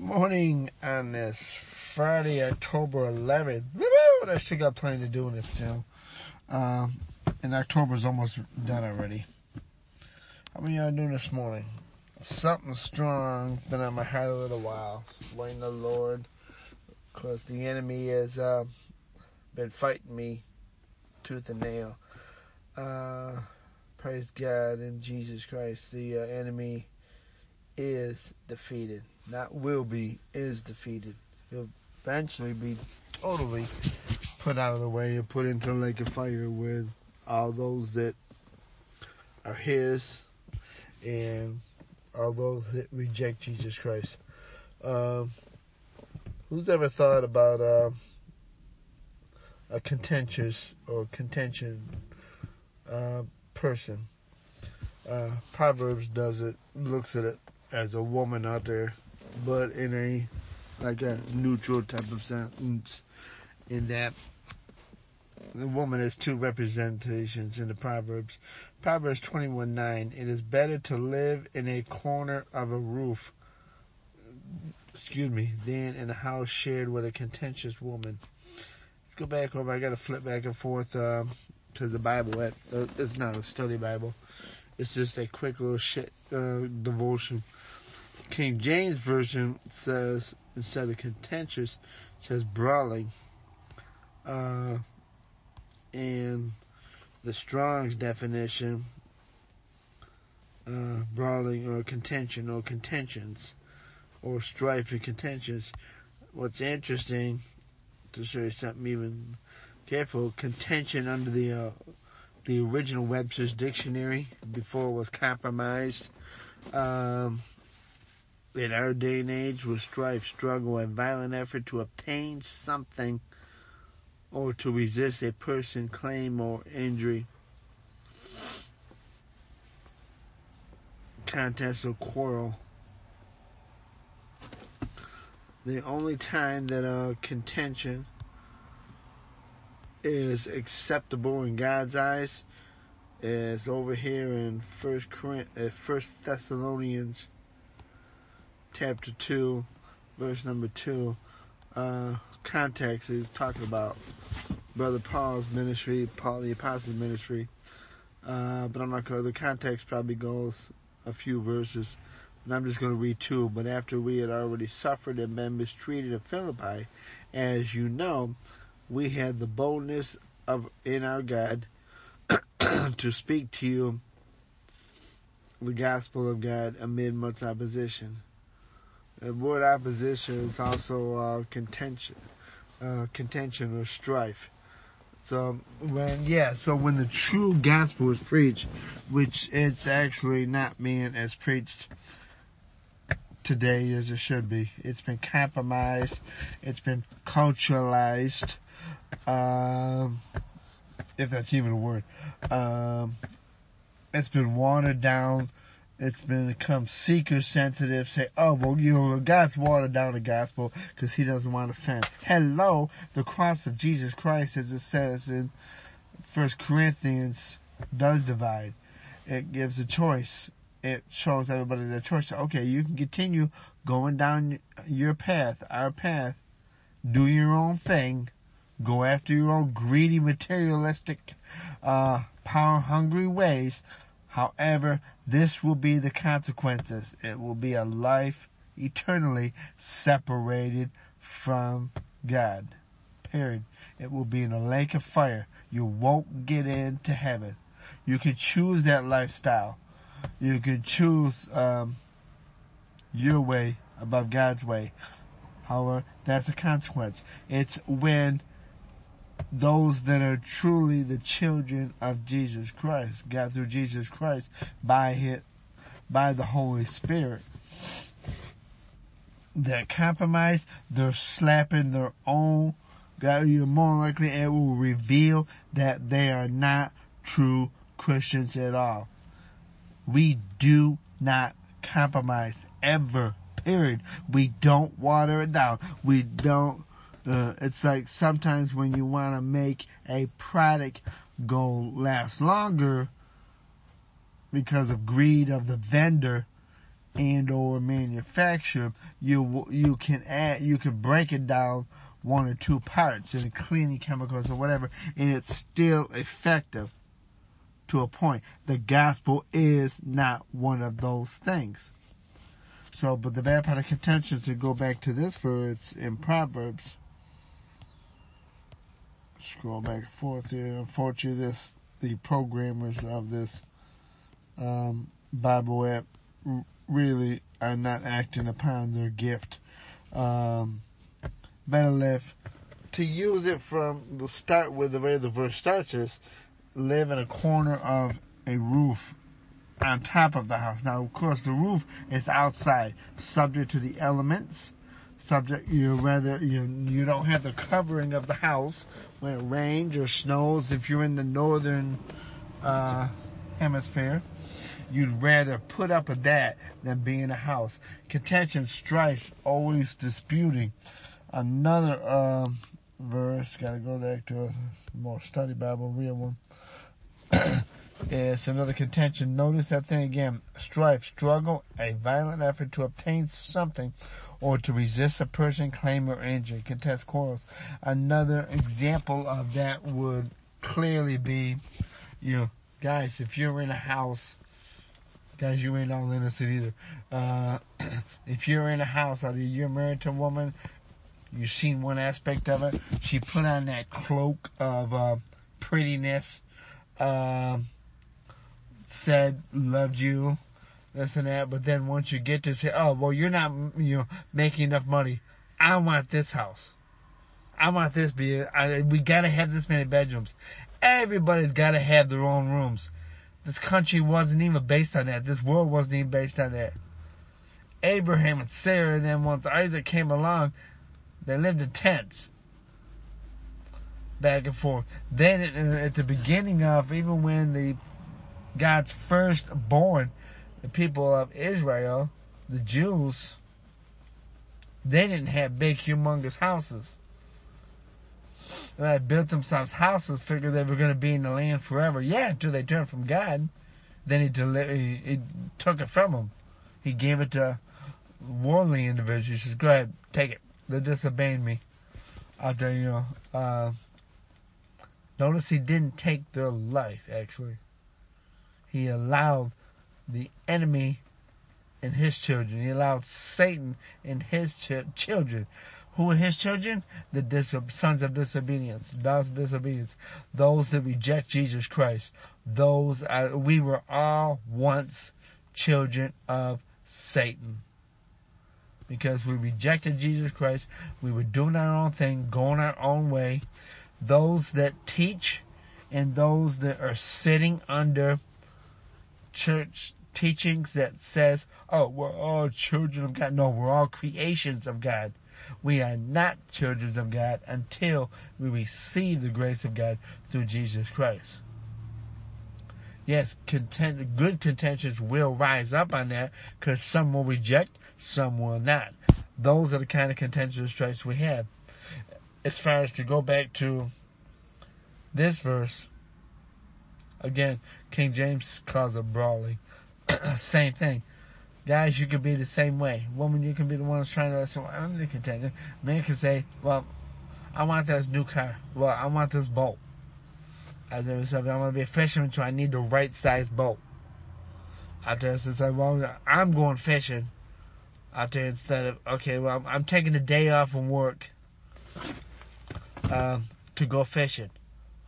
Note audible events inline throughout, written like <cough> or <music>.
morning on this Friday, October 11th. Woo! I still got plenty to do in it still. Um, and October's almost done already. How many y'all doing this morning? Something strong been on my heart a little while. Waiting the Lord, cause the enemy has uh, been fighting me tooth and nail. Uh, praise God in Jesus Christ. The uh, enemy is defeated. Not will be, is defeated. He'll eventually be totally put out of the way and put into a lake of fire with all those that are his and all those that reject Jesus Christ. Um, who's ever thought about uh, a contentious or contention uh, person? Uh, Proverbs does it, looks at it as a woman out there, but in a like a neutral type of sentence. In that the woman has two representations in the Proverbs. Proverbs 21:9. It is better to live in a corner of a roof, excuse me, than in a house shared with a contentious woman. Let's go back over. I got to flip back and forth uh, to the Bible. It's not a study Bible. It's just a quick little shit uh, devotion. King James version says instead of contentious, says brawling. Uh, and the Strong's definition, uh, brawling or contention or contentions or strife and contentions. What's interesting to show you something even careful, contention under the uh, the original Webster's dictionary before it was compromised. Um, in our day and age with strife, struggle, and violent effort to obtain something or to resist a person, claim, or injury. Contest or quarrel. The only time that a contention is acceptable in God's eyes is over here in First uh, First Thessalonians chapter 2, verse number 2, uh, context is talking about Brother Paul's ministry, Paul the Apostle's ministry. Uh, but I'm not going the context probably goes a few verses, and I'm just going to read two. But after we had already suffered and been mistreated at Philippi, as you know, we had the boldness of in our God <clears throat> to speak to you the gospel of God amid much opposition. The word opposition is also uh, contention, uh, contention or strife. So when yeah, so when the true gospel is preached, which it's actually not being as preached today as it should be. It's been compromised. It's been culturalized. Um, if that's even a word. Um, it's been watered down it's been become seeker sensitive. Say, oh well, you know, God's watered down the gospel because He doesn't want to offend. Hello, the cross of Jesus Christ, as it says in First Corinthians, does divide. It gives a choice. It shows everybody the choice. Okay, you can continue going down your path, our path, do your own thing, go after your own greedy, materialistic, uh, power-hungry ways However, this will be the consequences. It will be a life eternally separated from God. Period. It will be in a lake of fire. You won't get into heaven. You can choose that lifestyle. You can choose um, your way above God's way. However, that's a consequence. It's when those that are truly the children of Jesus Christ, God through Jesus Christ by his, by the Holy Spirit. They're compromised, they're slapping their own God, you're more likely it will reveal that they are not true Christians at all. We do not compromise ever. Period. We don't water it down. We don't uh, it's like sometimes when you want to make a product go last longer because of greed of the vendor and or manufacturer you you can add you can break it down one or two parts and cleaning chemicals or whatever, and it's still effective to a point. The gospel is not one of those things. So, but the bad part of contention to go back to this verse in Proverbs. Scroll back and forth here. Unfortunately, this the programmers of this um, Bible app really are not acting upon their gift. Um, better left to use it from the start with the way the verse starts is live in a corner of a roof on top of the house. Now, of course, the roof is outside, subject to the elements. Subject, you rather you you don't have the covering of the house when it rains or snows. If you're in the northern uh, hemisphere, you'd rather put up with that than be in a house. Contention, strife, always disputing. Another um, verse, gotta go back to a more study Bible, real one. <coughs> It's another contention. Notice that thing again. Strife, struggle, a violent effort to obtain something or to resist a person, claim, or injury. Contest quarrels. Another example of that would clearly be, you know, guys, if you're in a house, guys, you ain't all innocent either. Uh, <clears throat> if you're in a house, either you're married to a woman, you've seen one aspect of it. She put on that cloak of uh, prettiness. Um, said loved you, this and that, but then once you get to say, oh, well, you're not, you know, making enough money. I want this house. I want this be, we gotta have this many bedrooms. Everybody's gotta have their own rooms. This country wasn't even based on that. This world wasn't even based on that. Abraham and Sarah, and then once Isaac came along, they lived in tents. Back and forth. Then at the beginning of, even when the God's firstborn, the people of Israel, the Jews, they didn't have big, humongous houses. They built themselves houses, figured they were going to be in the land forever. Yeah, until they turned from God. Then he, deli- he, he took it from them. He gave it to worldly individuals. He says, go ahead, take it. They're disobeying me. I'll tell you, uh, notice he didn't take their life, actually he allowed the enemy and his children. He allowed Satan and his ch- children. Who are his children? The dis- sons of disobedience, those disobedience, those that reject Jesus Christ. Those uh, we were all once children of Satan because we rejected Jesus Christ. We were doing our own thing, going our own way. Those that teach and those that are sitting under church teachings that says, oh, we're all children of God. No, we're all creations of God. We are not children of God until we receive the grace of God through Jesus Christ. Yes, content, good contentions will rise up on that because some will reject, some will not. Those are the kind of contentious strikes we have. As far as to go back to this verse, Again, King James calls it brawling. <coughs> same thing. Guys, you can be the same way. Woman, you can be the one that's trying to, so I'm the contender. Man can say, well, I want this new car. Well, I want this boat. As I myself, I'm going to be a fisherman, so I need the right size boat. I tell myself, well, I'm going fishing. I tell you instead of, okay, well, I'm, I'm taking a day off from work um, to go fishing.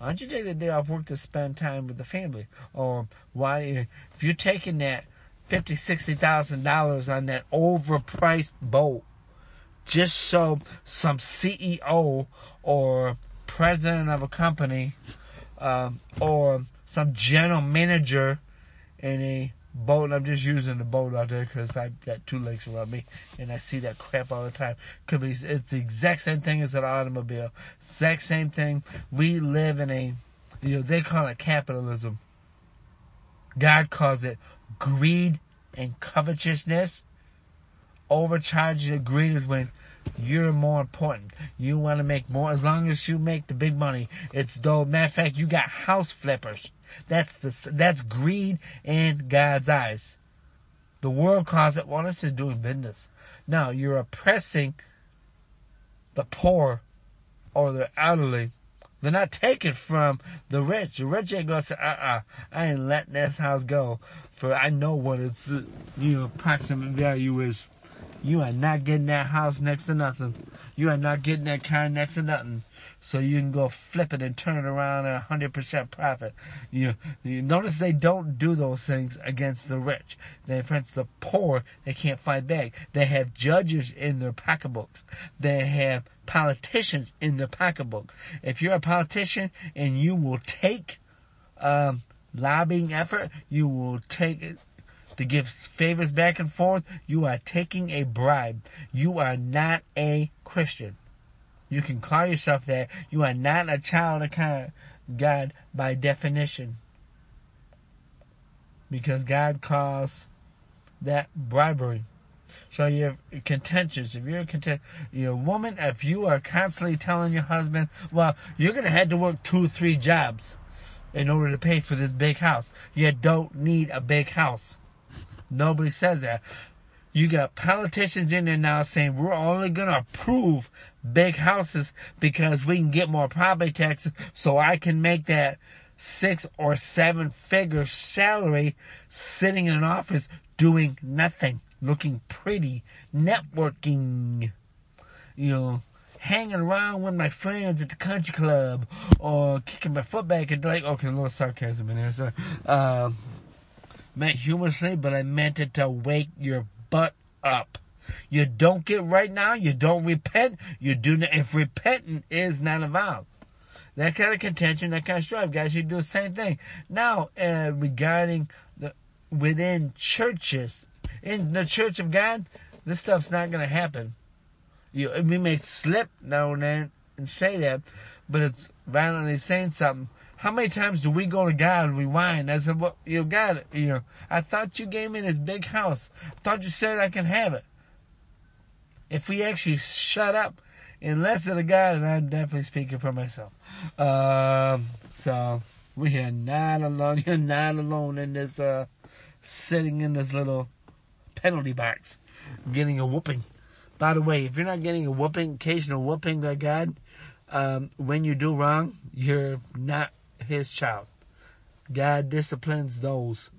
Why don't you take the day off work to spend time with the family? Or why, if you're taking that fifty, sixty thousand dollars on that overpriced boat, just so some CEO or president of a company, um, or some general manager in a boat. I'm just using the boat out there because I've got two lakes around me and I see that crap all the time. Could be it's the exact same thing as an automobile. Exact same thing. We live in a you know they call it capitalism. God calls it greed and covetousness. Overcharging the greed is when you're more important. You want to make more. As long as you make the big money, it's though. Matter of fact, you got house flippers that's the that's greed in God's eyes. The world calls it honest is doing business. Now you're oppressing the poor or the elderly. They're not taking from the rich. The rich ain't gonna say, uh-uh, I ain't letting this house go. For I know what its, uh, you know, approximate value is. You are not getting that house next to nothing. You are not getting that car next to nothing. So you can go flip it and turn it around at 100% profit. You, you notice they don't do those things against the rich. They against the poor, they can't fight back. They have judges in their pocketbooks. They have politicians in their pocketbook. If you're a politician and you will take um, lobbying effort, you will take to give favors back and forth, you are taking a bribe. You are not a Christian. You can call yourself that. You are not a child of God by definition. Because God calls that bribery. So you're contentious. If you're a content, you're a woman. If you are constantly telling your husband, well, you're gonna have to work two, three jobs in order to pay for this big house. You don't need a big house. Nobody says that. You got politicians in there now saying we're only gonna approve big houses because we can get more property taxes so I can make that six or seven figure salary sitting in an office doing nothing, looking pretty, networking, you know, hanging around with my friends at the country club or kicking my foot back and like, okay, a little sarcasm in there. So, um, meant humorously, but I meant it to wake your butt up. You don't get right now, you don't repent, you do not, if repenting is not involved. That kind of contention, that kind of strife, guys, you do the same thing. Now, uh, regarding the, within churches, in the church of God, this stuff's not gonna happen. You, we may slip now and then and say that, but it's violently saying something how many times do we go to God and we whine? I said, well, you got it. You know, I thought you gave me this big house. I thought you said I can have it. If we actually shut up and listen to God, and I'm definitely speaking for myself. Um, so we are not alone. <laughs> You're not alone in this, uh, sitting in this little penalty box, getting a whooping. By the way, if you're not getting a whooping, occasional whooping by God, um, when you do wrong, you're not his child. God disciplines those.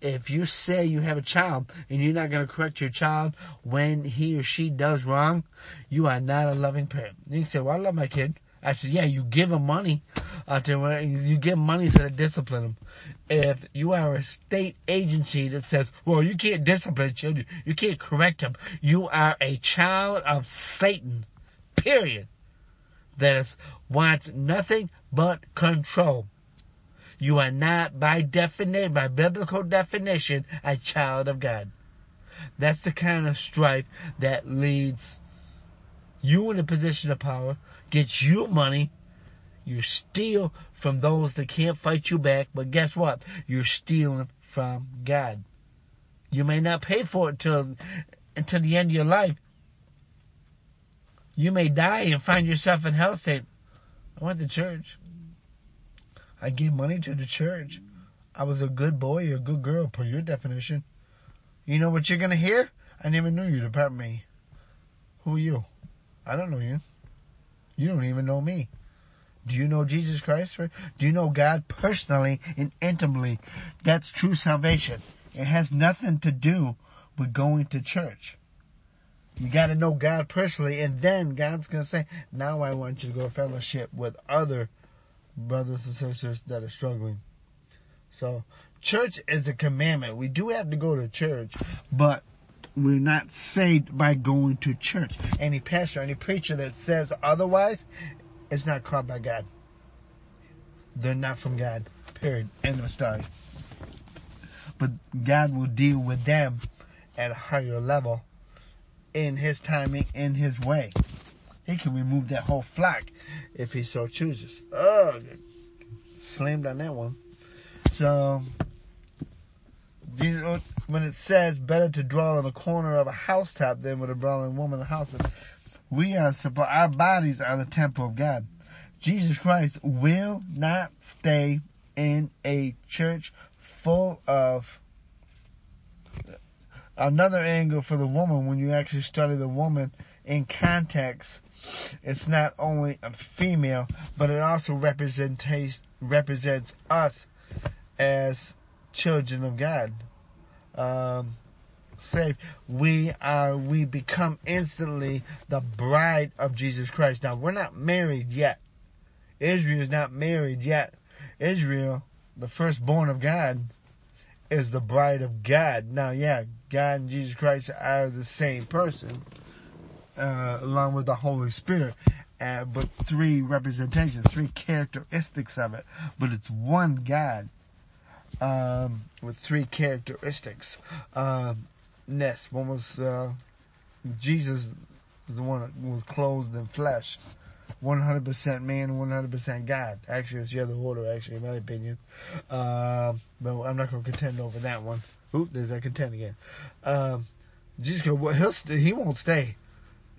If you say you have a child and you're not going to correct your child when he or she does wrong, you are not a loving parent. You can say, well, I love my kid. I said, yeah, you give them money uh, to, you give money to discipline them. If you are a state agency that says, well, you can't discipline children, you can't correct them, you are a child of Satan. Period that wants nothing but control. You are not, by definition, by biblical definition, a child of God. That's the kind of strife that leads you in a position of power, gets you money, you steal from those that can't fight you back, but guess what? You're stealing from God. You may not pay for it till until the end of your life, you may die and find yourself in hell saying, I went to church. I gave money to the church. I was a good boy or a good girl per your definition. You know what you're gonna hear? I never knew you to me. Who are you? I don't know you. You don't even know me. Do you know Jesus Christ? Do you know God personally and intimately? That's true salvation. It has nothing to do with going to church. You got to know God personally, and then God's going to say, now I want you to go fellowship with other brothers and sisters that are struggling. So, church is a commandment. We do have to go to church, but we're not saved by going to church. Any pastor, any preacher that says otherwise is not called by God. They're not from God. Period. End of story. But God will deal with them at a higher level in his timing, in his way. He can remove that whole flock if he so chooses. Oh, slammed on that one. So, Jesus, when it says better to dwell in a corner of a housetop than with a dwelling woman in a house, we are our bodies are the temple of God. Jesus Christ will not stay in a church full of another angle for the woman when you actually study the woman in context. It's not only a female, but it also represents represents us as children of God. Um, saved, we are we become instantly the bride of Jesus Christ. Now we're not married yet. Israel is not married yet. Israel, the firstborn of God, is the bride of God. Now, yeah, God and Jesus Christ are the same person, uh, along with the Holy Spirit. Uh, but three representations, three characteristics of it. But it's one God um, with three characteristics. Um, next, one was uh, Jesus, the one that was clothed in flesh. 100% man, 100% God. Actually, it's the other order, actually, in my opinion. Um, but I'm not going to contend over that one. Oop, there's that contend again. Um, Jesus, he'll st- he won't stay.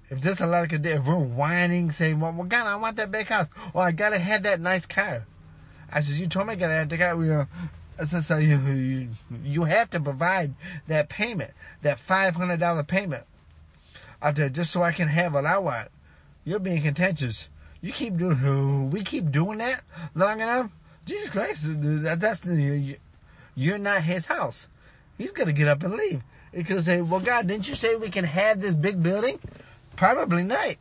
If there's a lot of if we're whining, saying, well, well, God, I want that big house. Well, I gotta have that nice car. I said, you told me I gotta have the car. We, uh, said, so you, you, you have to provide that payment, that $500 payment just so I can have what I want. You're being contentious. You keep doing, we keep doing that long enough. Jesus Christ, that, that's the, you're not his house. He's gonna get up and leave. Because say, well, God, didn't you say we can have this big building? Probably not.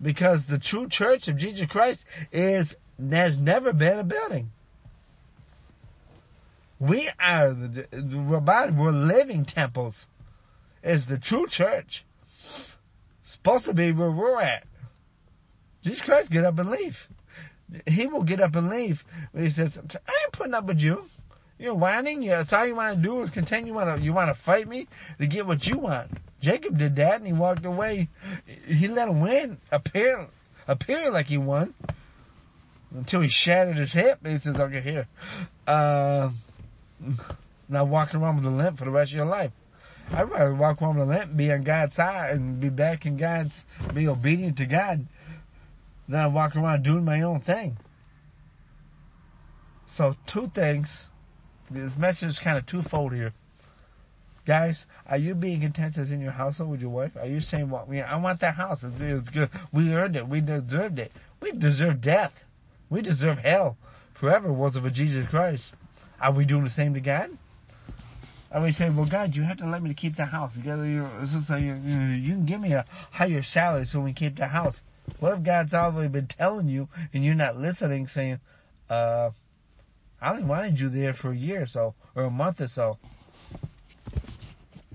Because the true church of Jesus Christ is, has never been a building. We are the, we're, body, we're living temples. Is the true church. Supposed to be where we're at. Jesus Christ get up and leave. He will get up and leave But he says, I ain't putting up with you. You're whining. You that's all you want to do is continue. You want to, you want to fight me to get what you want. Jacob did that and he walked away. He let him win, appear, appear like he won until he shattered his hip. He says, okay, here. Uh, now walking around with a limp for the rest of your life. I'd rather walk around with a limp, be on God's side, and be back in God's, be obedient to God, than I walk around doing my own thing. So two things. This message is kind of twofold here. Guys, are you being contentious in your household with your wife? Are you saying, "Well, I want that house. It's, it's good. We earned it. We deserved it. We deserve death. We deserve hell forever." Was for Jesus Christ? Are we doing the same to God? Are we saying, "Well, God, you have to let me keep the house. You, gotta, you, you, you can give me a higher salary so we can keep the house." What if God's already been telling you and you're not listening, saying, "Uh, I only wanted you there for a year or so, or a month or so."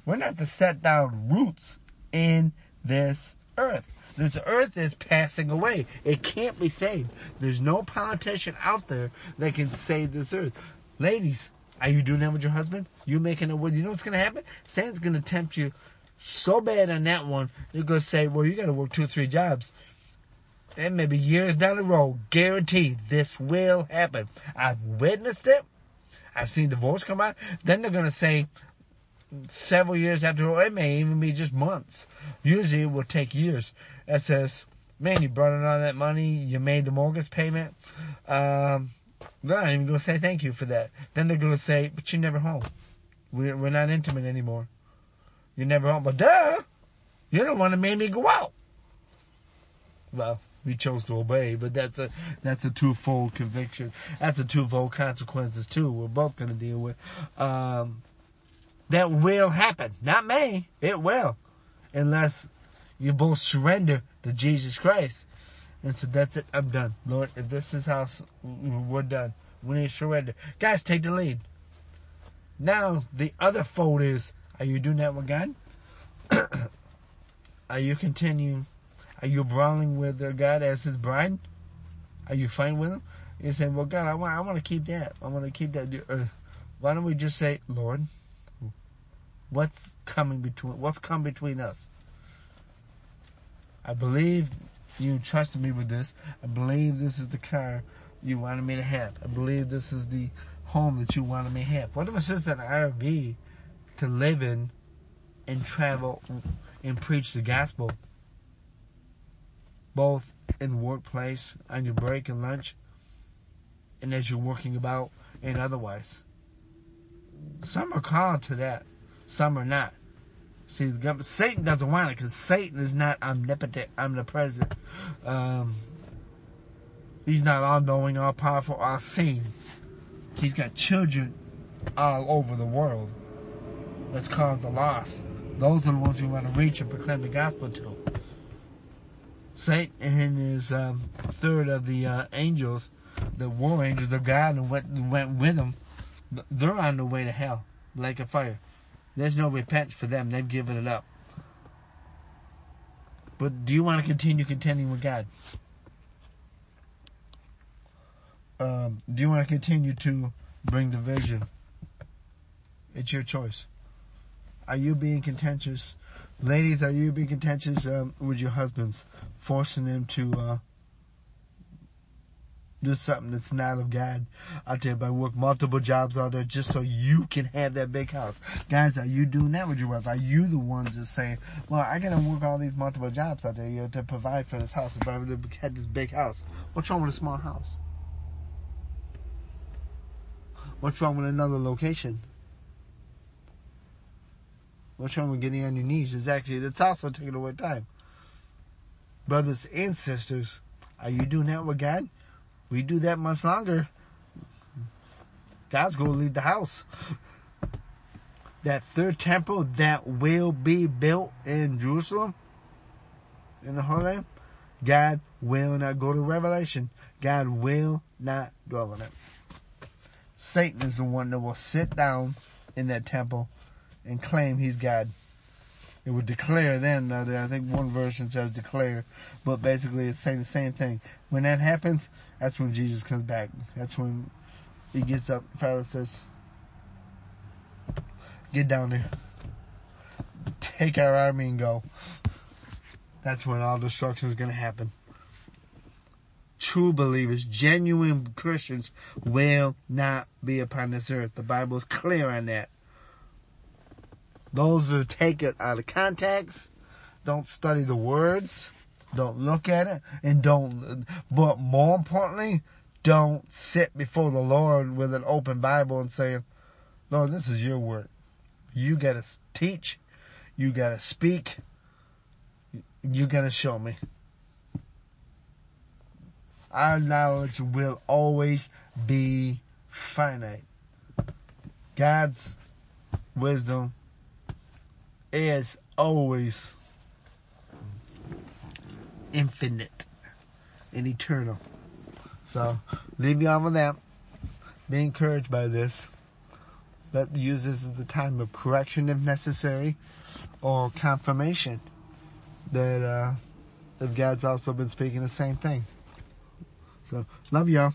We're not to set down roots in this earth. This earth is passing away. It can't be saved. There's no politician out there that can save this earth. Ladies, are you doing that with your husband? You making a You know what's going to happen? Satan's going to tempt you so bad on that one. You're going to say, well, you got to work two or three jobs. And maybe years down the road, guaranteed this will happen. I've witnessed it. I've seen divorce come out. Then they're going to say, several years after, or it may even be just months. Usually it will take years. It says, man, you brought in all that money, you made the mortgage payment. Um, they're not even going to say thank you for that. Then they're going to say, but you're never home. We're, we're not intimate anymore. You're never home. But duh, you're the one that made me go out. Well, we chose to obey, but that's a that's a twofold conviction. That's a twofold consequences too. We're both going to deal with. Um, that will happen. Not may. It will. Unless you both surrender to Jesus Christ. And so that's it. I'm done. Lord, if this is how we're done, we need to surrender. Guys, take the lead. Now, the other fold is, are you doing that with God? <coughs> are you continuing? Are you brawling with God as his bride? Are you fine with him? You're saying, well, God, I want, I want to keep that. I want to keep that. Uh, why don't we just say, Lord, What's coming between? What's come between us? I believe you trusted me with this. I believe this is the car you wanted me to have. I believe this is the home that you wanted me to have. What if it's just an RV to live in and travel and preach the gospel? Both in workplace, on your break and lunch, and as you're working about and otherwise. Some are called to that. Some are not. See, Satan doesn't want it because Satan is not omnipotent, omnipresent. Um, he's not all knowing, all powerful, all seeing. He's got children all over the world. That's called the lost. Those are the ones we want to reach and proclaim the gospel to. Satan and his um, third of the uh, angels, the war angels of God, and went, went with them. they're on the way to hell, like a fire. There's no repentance for them. They've given it up. But do you want to continue contending with God? Um, do you want to continue to bring division? It's your choice. Are you being contentious? Ladies, are you being contentious um, with your husbands, forcing them to uh, do something that's not of God out there by work multiple jobs out there just so you can have that big house. Guys, are you doing that with your wife? Are you the ones that say, well, I gotta work all these multiple jobs out there you know, to provide for this house if I had this big house? What's wrong with a small house? What's wrong with another location? What's wrong with getting on your knees? It's actually, it's also taking away time. Brothers and sisters, are you doing that with God? We do that much longer. God's going to leave the house. That third temple that will be built in Jerusalem, in the Holy Land, God will not go to Revelation. God will not dwell in it. Satan is the one that will sit down in that temple and claim he's God. It would declare then, uh, I think one version says declare, but basically it's saying the same thing. When that happens, that's when Jesus comes back. That's when he gets up. Father says, get down there. Take our army and go. That's when all destruction is going to happen. True believers, genuine Christians will not be upon this earth. The Bible is clear on that. Those who take it out of context, don't study the words, don't look at it, and don't, but more importantly, don't sit before the Lord with an open Bible and say, Lord, this is your word. You gotta teach, you gotta speak, you gotta show me. Our knowledge will always be finite. God's wisdom is always infinite and eternal. So leave you on with that. Be encouraged by this. Let use this as the time of correction if necessary, or confirmation that uh, that God's also been speaking the same thing. So love y'all.